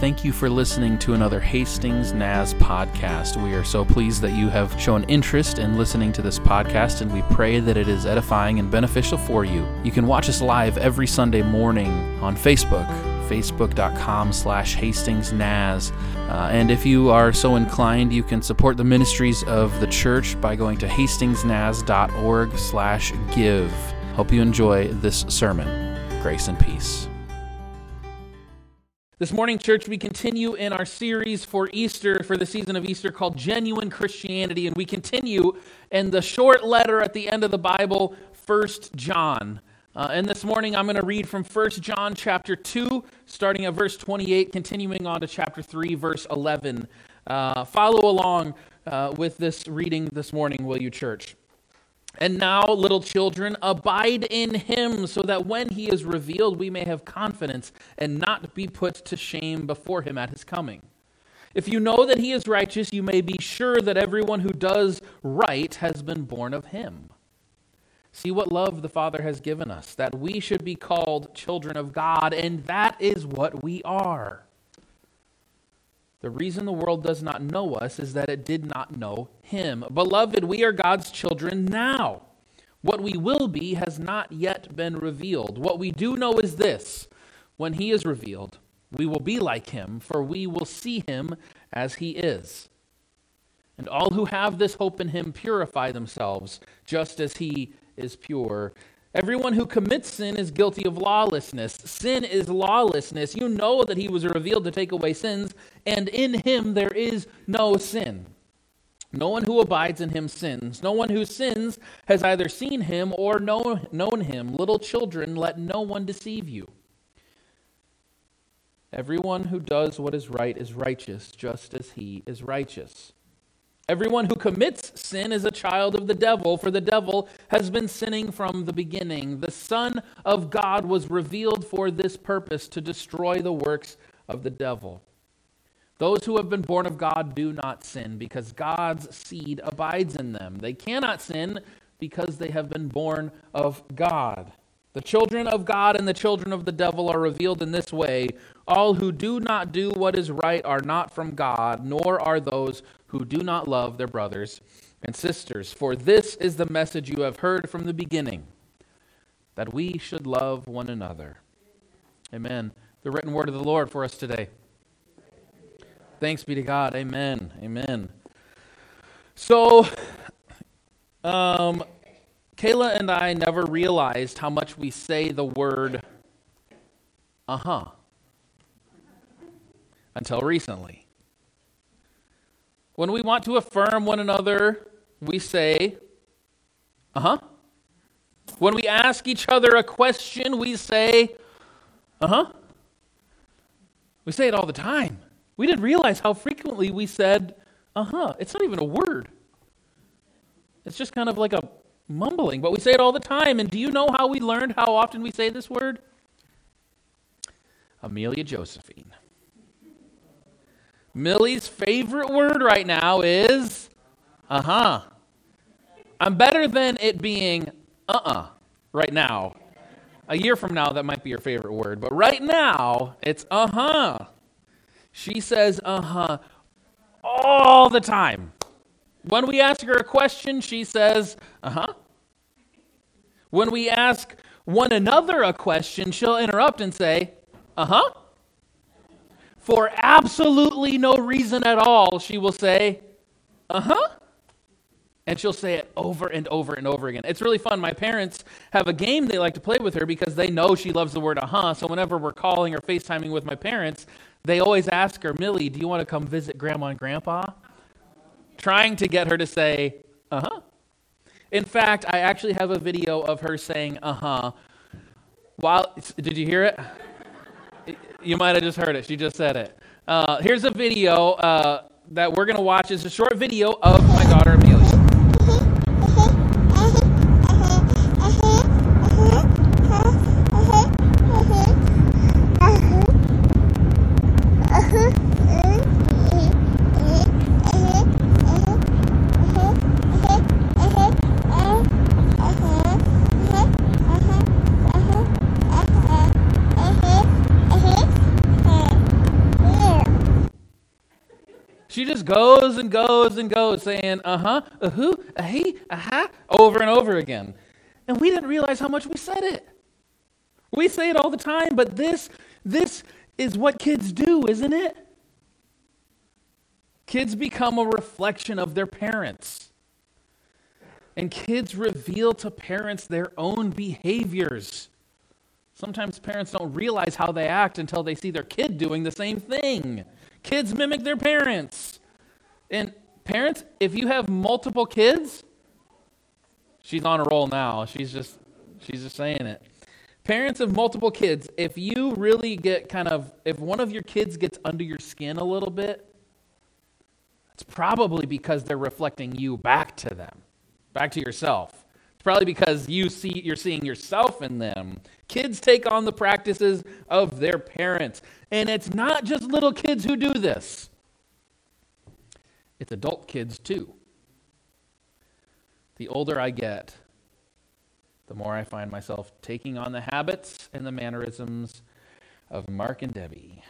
Thank you for listening to another Hastings Naz podcast. We are so pleased that you have shown interest in listening to this podcast, and we pray that it is edifying and beneficial for you. You can watch us live every Sunday morning on Facebook, facebook.com slash hastingsnaz. Uh, and if you are so inclined, you can support the ministries of the church by going to hastingsnaz.org slash give. Hope you enjoy this sermon. Grace and peace. This morning, church, we continue in our series for Easter, for the season of Easter, called Genuine Christianity. And we continue in the short letter at the end of the Bible, First John. Uh, and this morning, I'm going to read from First John chapter 2, starting at verse 28, continuing on to chapter 3, verse 11. Uh, follow along uh, with this reading this morning, will you, church? And now, little children, abide in him, so that when he is revealed, we may have confidence and not be put to shame before him at his coming. If you know that he is righteous, you may be sure that everyone who does right has been born of him. See what love the Father has given us, that we should be called children of God, and that is what we are. The reason the world does not know us is that it did not know him. Beloved, we are God's children now. What we will be has not yet been revealed. What we do know is this when he is revealed, we will be like him, for we will see him as he is. And all who have this hope in him purify themselves, just as he is pure. Everyone who commits sin is guilty of lawlessness. Sin is lawlessness. You know that he was revealed to take away sins, and in him there is no sin. No one who abides in him sins. No one who sins has either seen him or know, known him. Little children, let no one deceive you. Everyone who does what is right is righteous, just as he is righteous. Everyone who commits sin is a child of the devil, for the devil has been sinning from the beginning. The Son of God was revealed for this purpose to destroy the works of the devil. Those who have been born of God do not sin, because God's seed abides in them. They cannot sin because they have been born of God. The children of God and the children of the devil are revealed in this way. All who do not do what is right are not from God, nor are those who do not love their brothers and sisters. For this is the message you have heard from the beginning that we should love one another. Amen. The written word of the Lord for us today. Thanks be to God. Amen. Amen. So, um, Kayla and I never realized how much we say the word uh huh until recently. When we want to affirm one another, we say uh huh. When we ask each other a question, we say uh huh. We say it all the time. We didn't realize how frequently we said uh huh. It's not even a word. It's just kind of like a mumbling, but we say it all the time. And do you know how we learned how often we say this word? Amelia Josephine. Millie's favorite word right now is uh huh. I'm better than it being uh uh-uh uh right now. A year from now, that might be your favorite word, but right now, it's uh huh. She says uh huh all the time. When we ask her a question, she says, uh huh. When we ask one another a question, she'll interrupt and say, uh huh. For absolutely no reason at all, she will say, uh huh. And she'll say it over and over and over again. It's really fun. My parents have a game they like to play with her because they know she loves the word uh huh. So whenever we're calling or FaceTiming with my parents, they always ask her, Millie, do you want to come visit grandma and grandpa? Trying to get her to say, uh huh. In fact, I actually have a video of her saying, uh huh. While, did you hear it? You might have just heard it. She just said it. Uh, here's a video uh, that we're going to watch. It's a short video of goes and goes and goes saying, uh huh, uh huh, uh he, uh huh, over and over again. And we didn't realize how much we said it. We say it all the time, but this, this is what kids do, isn't it? Kids become a reflection of their parents. And kids reveal to parents their own behaviors. Sometimes parents don't realize how they act until they see their kid doing the same thing. Kids mimic their parents. And parents, if you have multiple kids, she's on a roll now. She's just she's just saying it. Parents of multiple kids, if you really get kind of if one of your kids gets under your skin a little bit, it's probably because they're reflecting you back to them, back to yourself. It's probably because you see you're seeing yourself in them. Kids take on the practices of their parents. And it's not just little kids who do this. It's adult kids too. The older I get, the more I find myself taking on the habits and the mannerisms of Mark and Debbie.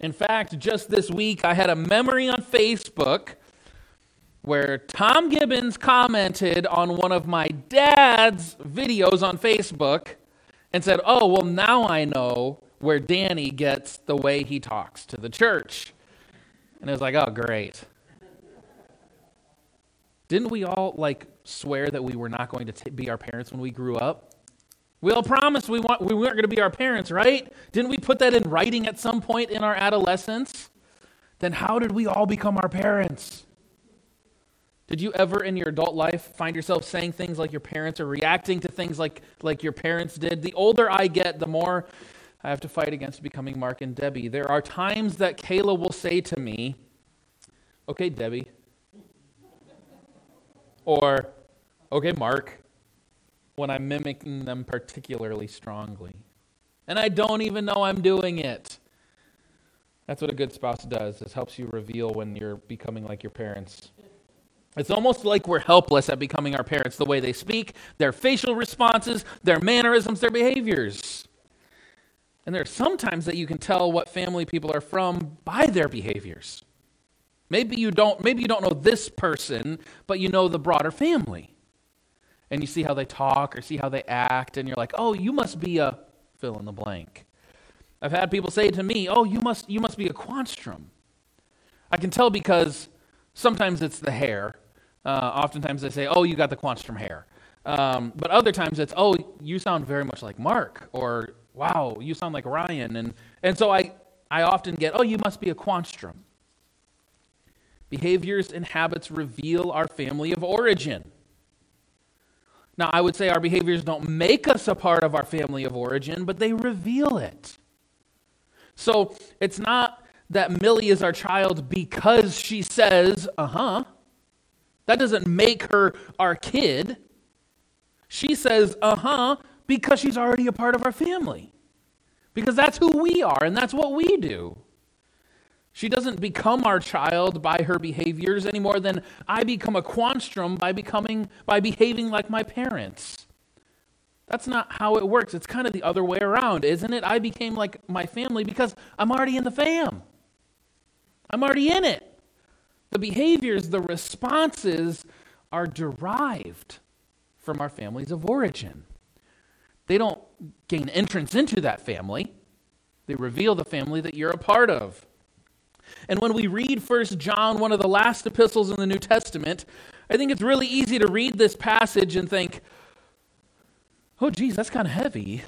In fact, just this week, I had a memory on Facebook where Tom Gibbons commented on one of my dad's videos on Facebook and said, Oh, well, now I know where Danny gets the way he talks to the church. And it was like, Oh, great. Didn't we all like swear that we were not going to t- be our parents when we grew up? We all promised we, want, we weren't going to be our parents, right? Didn't we put that in writing at some point in our adolescence? Then how did we all become our parents? Did you ever in your adult life find yourself saying things like your parents or reacting to things like, like your parents did? The older I get, the more I have to fight against becoming Mark and Debbie. There are times that Kayla will say to me, Okay, Debbie. Or, Okay, Mark when I'm mimicking them particularly strongly. And I don't even know I'm doing it. That's what a good spouse does. It helps you reveal when you're becoming like your parents. It's almost like we're helpless at becoming our parents, the way they speak, their facial responses, their mannerisms, their behaviors. And there are sometimes that you can tell what family people are from by their behaviors. Maybe you don't maybe you don't know this person, but you know the broader family and you see how they talk or see how they act, and you're like, oh, you must be a fill in the blank. I've had people say to me, oh, you must, you must be a Quanstrom. I can tell because sometimes it's the hair. Uh, oftentimes they say, oh, you got the Quanstrom hair. Um, but other times it's, oh, you sound very much like Mark, or wow, you sound like Ryan. And, and so I, I often get, oh, you must be a Quanstrom. Behaviors and habits reveal our family of origin. Now, I would say our behaviors don't make us a part of our family of origin, but they reveal it. So it's not that Millie is our child because she says, uh huh. That doesn't make her our kid. She says, uh huh, because she's already a part of our family. Because that's who we are and that's what we do. She doesn't become our child by her behaviors any more than I become a Quanstrom by becoming by behaving like my parents. That's not how it works. It's kind of the other way around, isn't it? I became like my family because I'm already in the fam. I'm already in it. The behaviors, the responses are derived from our families of origin. They don't gain entrance into that family. They reveal the family that you're a part of. And when we read First John, one of the last epistles in the New Testament, I think it's really easy to read this passage and think, oh, geez, that's kind of heavy.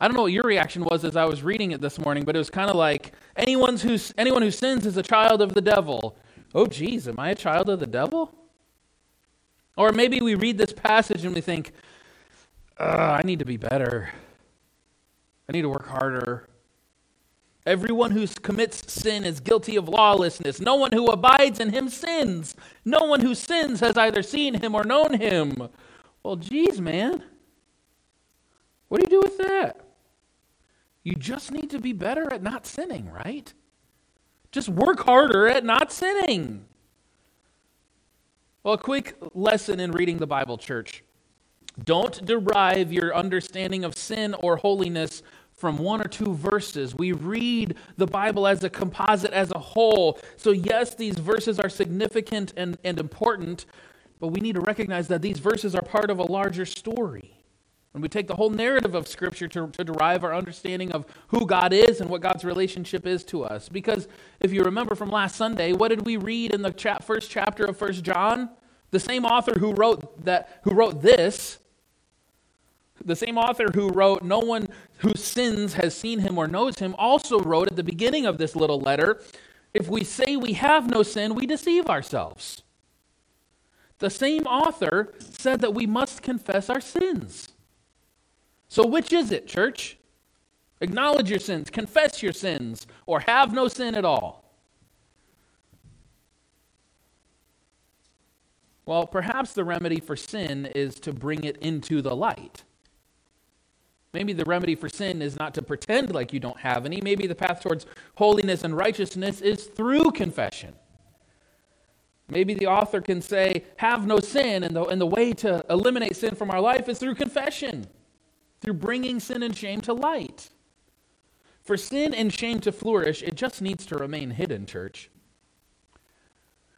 I don't know what your reaction was as I was reading it this morning, but it was kind of like anyone who's, anyone who sins is a child of the devil. Oh, geez, am I a child of the devil? Or maybe we read this passage and we think, Uh, I need to be better. I need to work harder. Everyone who commits sin is guilty of lawlessness. No one who abides in him sins. No one who sins has either seen him or known him. Well, geez, man. What do you do with that? You just need to be better at not sinning, right? Just work harder at not sinning. Well, a quick lesson in reading the Bible, church. Don't derive your understanding of sin or holiness from one or two verses. We read the Bible as a composite, as a whole. So, yes, these verses are significant and, and important, but we need to recognize that these verses are part of a larger story. And we take the whole narrative of Scripture to, to derive our understanding of who God is and what God's relationship is to us. Because if you remember from last Sunday, what did we read in the first chapter of First John? The same author who wrote that who wrote this, the same author who wrote no one who sins has seen him or knows him also wrote at the beginning of this little letter, if we say we have no sin, we deceive ourselves. The same author said that we must confess our sins. So, which is it, church? Acknowledge your sins, confess your sins, or have no sin at all. Well, perhaps the remedy for sin is to bring it into the light. Maybe the remedy for sin is not to pretend like you don't have any. Maybe the path towards holiness and righteousness is through confession. Maybe the author can say, have no sin, and the, and the way to eliminate sin from our life is through confession, through bringing sin and shame to light. For sin and shame to flourish, it just needs to remain hidden, church.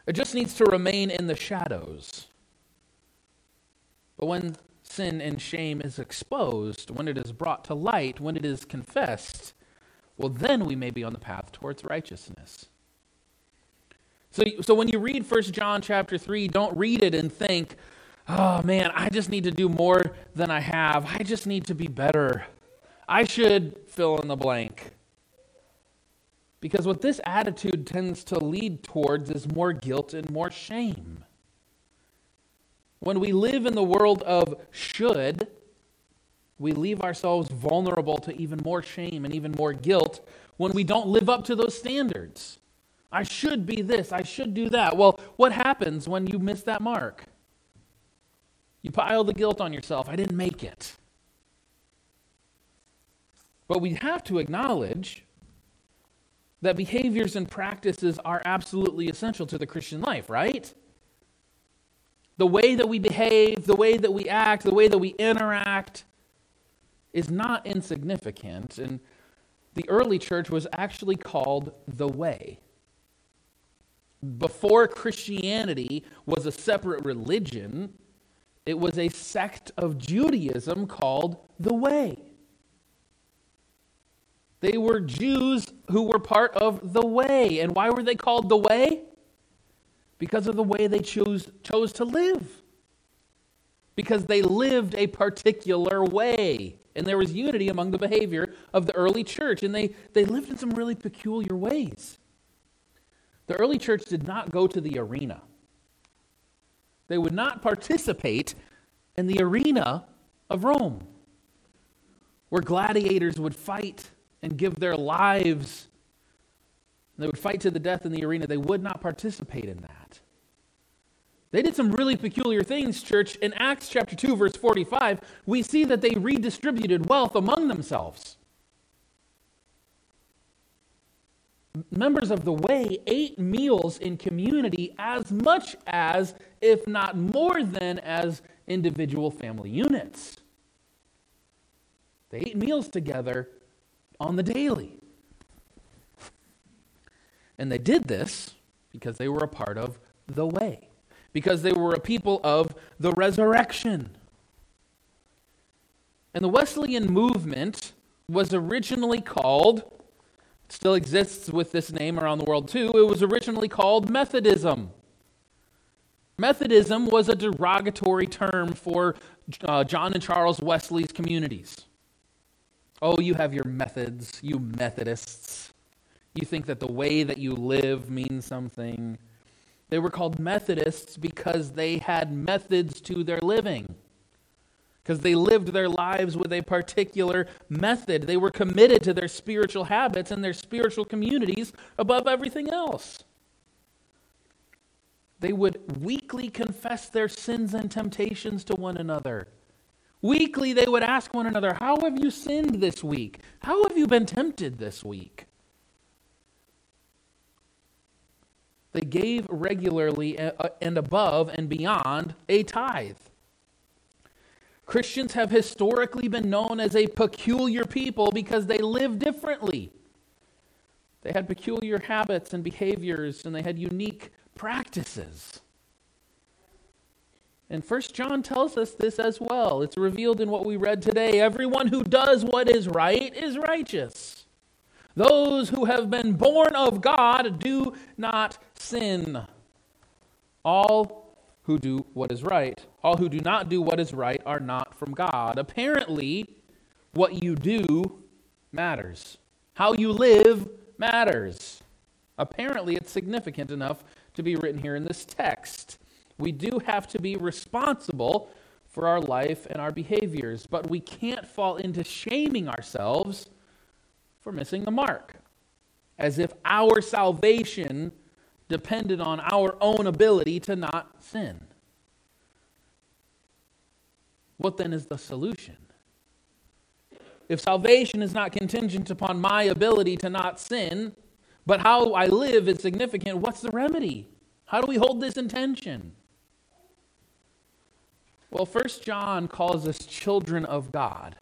It just needs to remain in the shadows. But when sin and shame is exposed, when it is brought to light, when it is confessed, well, then we may be on the path towards righteousness. So, so when you read 1 John chapter 3, don't read it and think, oh man, I just need to do more than I have. I just need to be better. I should fill in the blank. Because what this attitude tends to lead towards is more guilt and more shame. When we live in the world of should, we leave ourselves vulnerable to even more shame and even more guilt when we don't live up to those standards. I should be this, I should do that. Well, what happens when you miss that mark? You pile the guilt on yourself. I didn't make it. But we have to acknowledge that behaviors and practices are absolutely essential to the Christian life, right? The way that we behave, the way that we act, the way that we interact is not insignificant. And the early church was actually called the way. Before Christianity was a separate religion, it was a sect of Judaism called the Way. They were Jews who were part of the way. And why were they called the way? Because of the way they chose, chose to live. Because they lived a particular way. And there was unity among the behavior of the early church. And they, they lived in some really peculiar ways. The early church did not go to the arena, they would not participate in the arena of Rome, where gladiators would fight and give their lives. They would fight to the death in the arena. They would not participate in that. They did some really peculiar things, church. In Acts chapter 2, verse 45, we see that they redistributed wealth among themselves. Members of the way ate meals in community as much as, if not more than, as individual family units. They ate meals together on the daily. And they did this because they were a part of the way, because they were a people of the resurrection. And the Wesleyan movement was originally called, still exists with this name around the world too, it was originally called Methodism. Methodism was a derogatory term for uh, John and Charles Wesley's communities. Oh, you have your methods, you Methodists. You think that the way that you live means something. They were called Methodists because they had methods to their living. Because they lived their lives with a particular method. They were committed to their spiritual habits and their spiritual communities above everything else. They would weekly confess their sins and temptations to one another. Weekly, they would ask one another, How have you sinned this week? How have you been tempted this week? They gave regularly uh, uh, and above and beyond a tithe. Christians have historically been known as a peculiar people because they live differently. They had peculiar habits and behaviors, and they had unique practices. And First John tells us this as well. It's revealed in what we read today. Everyone who does what is right is righteous. Those who have been born of God do not sin. All who do what is right, all who do not do what is right are not from God. Apparently, what you do matters. How you live matters. Apparently, it's significant enough to be written here in this text. We do have to be responsible for our life and our behaviors, but we can't fall into shaming ourselves for missing the mark, as if our salvation depended on our own ability to not sin. What then is the solution? If salvation is not contingent upon my ability to not sin, but how I live is significant, what's the remedy? How do we hold this intention? Well, First John calls us children of God.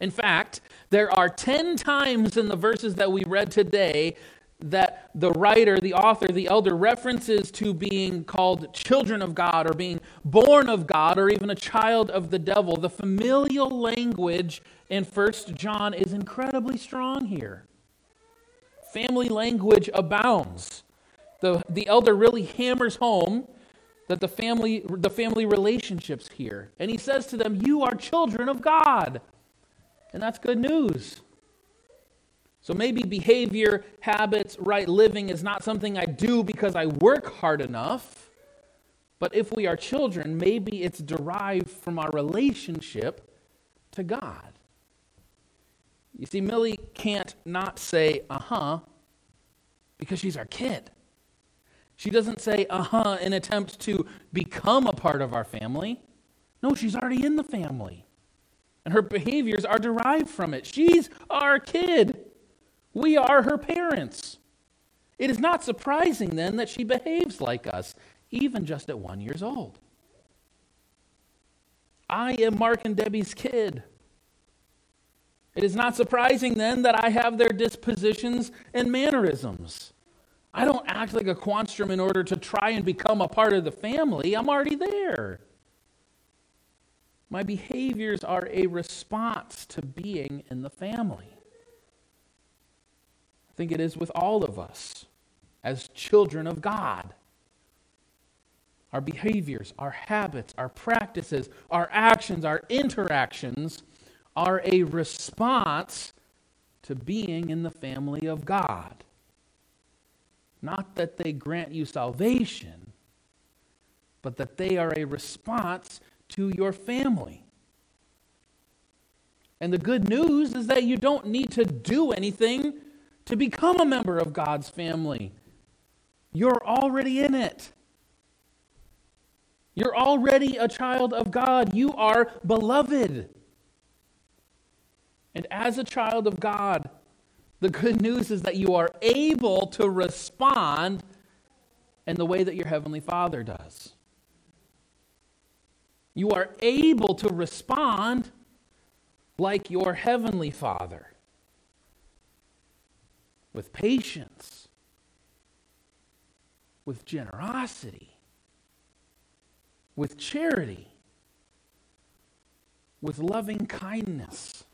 In fact, there are 10 times in the verses that we read today that the writer, the author, the elder references to being called children of God or being born of God or even a child of the devil. The familial language in First John is incredibly strong here. Family language abounds. The, the elder really hammers home that the family, the family relationships here. And he says to them, You are children of God. And that's good news. So maybe behavior, habits, right living is not something I do because I work hard enough. But if we are children, maybe it's derived from our relationship to God. You see, Millie can't not say, uh huh, because she's our kid. She doesn't say, uh huh, in attempt to become a part of our family. No, she's already in the family. And her behaviors are derived from it. She's our kid. We are her parents. It is not surprising then that she behaves like us, even just at one years old. I am Mark and Debbie's kid. It is not surprising then that I have their dispositions and mannerisms. I don't act like a Quanstrom in order to try and become a part of the family. I'm already there. My behaviors are a response to being in the family. I think it is with all of us as children of God. Our behaviors, our habits, our practices, our actions, our interactions are a response to being in the family of God. Not that they grant you salvation, but that they are a response to your family. And the good news is that you don't need to do anything to become a member of God's family. You're already in it. You're already a child of God. You are beloved. And as a child of God, the good news is that you are able to respond in the way that your Heavenly Father does. You are able to respond like your Heavenly Father with patience, with generosity, with charity, with loving kindness.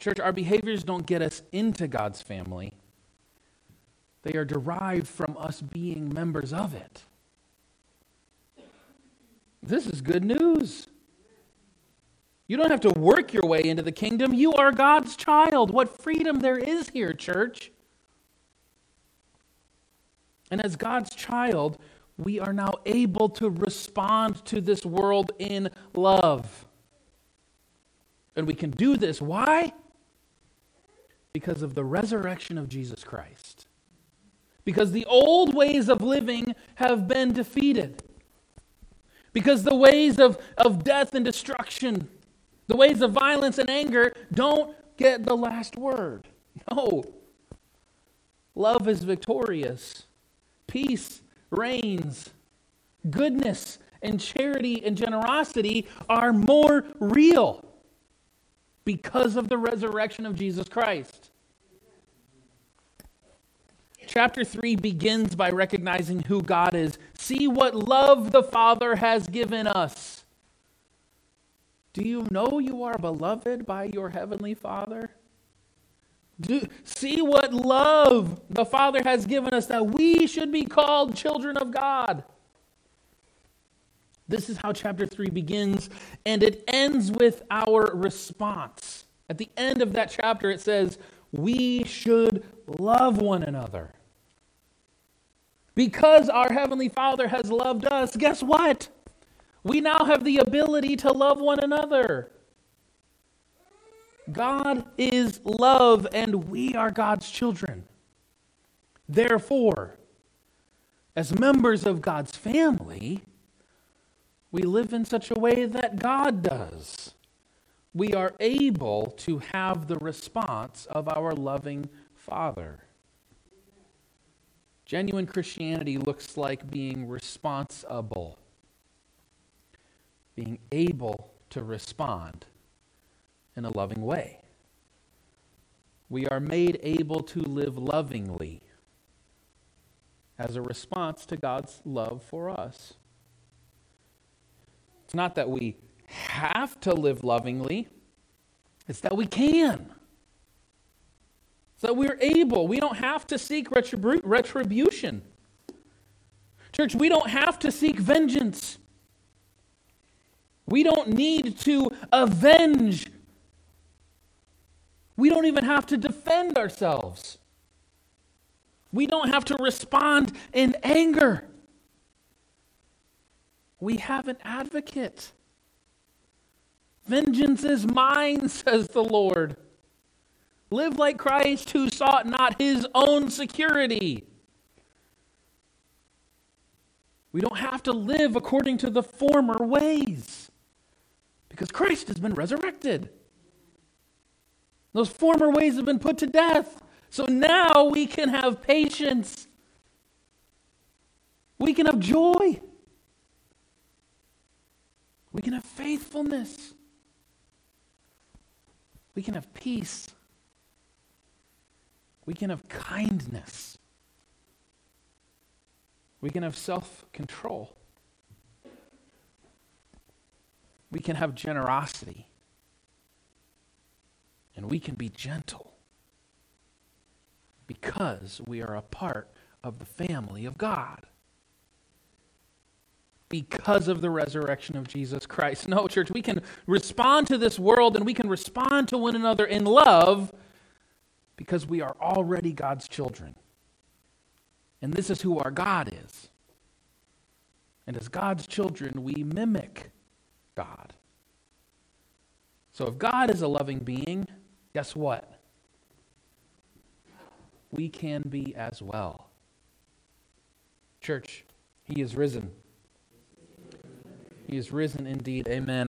Church, our behaviors don't get us into God's family, they are derived from us being members of it. This is good news. You don't have to work your way into the kingdom. You are God's child. What freedom there is here, church. And as God's child, we are now able to respond to this world in love. And we can do this. Why? Because of the resurrection of Jesus Christ. Because the old ways of living have been defeated. Because the ways of, of death and destruction, the ways of violence and anger don't get the last word. No. Love is victorious, peace reigns, goodness and charity and generosity are more real because of the resurrection of Jesus Christ. Chapter 3 begins by recognizing who God is. See what love the Father has given us. Do you know you are beloved by your Heavenly Father? Do, see what love the Father has given us that we should be called children of God. This is how chapter 3 begins, and it ends with our response. At the end of that chapter, it says, We should love one another. Because our Heavenly Father has loved us, guess what? We now have the ability to love one another. God is love, and we are God's children. Therefore, as members of God's family, we live in such a way that God does. We are able to have the response of our loving Father. Genuine Christianity looks like being responsible, being able to respond in a loving way. We are made able to live lovingly as a response to God's love for us. It's not that we have to live lovingly, it's that we can. So that we're able. We don't have to seek retribu- retribution. Church, we don't have to seek vengeance. We don't need to avenge we don't even have to defend ourselves. We don't have to respond in anger. We have an advocate. Vengeance is mine, says the Lord. Live like Christ, who sought not his own security. We don't have to live according to the former ways because Christ has been resurrected. Those former ways have been put to death. So now we can have patience. We can have joy. We can have faithfulness. We can have peace. We can have kindness. We can have self control. We can have generosity and we can be gentle because we are a part of the family of God. Because of the resurrection of Jesus Christ. No, church, we can respond to this world and we can respond to one another in love because we are already God's children. And this is who our God is. And as God's children, we mimic God. So if God is a loving being, guess what? We can be as well. Church, He is risen. He is risen indeed. Amen.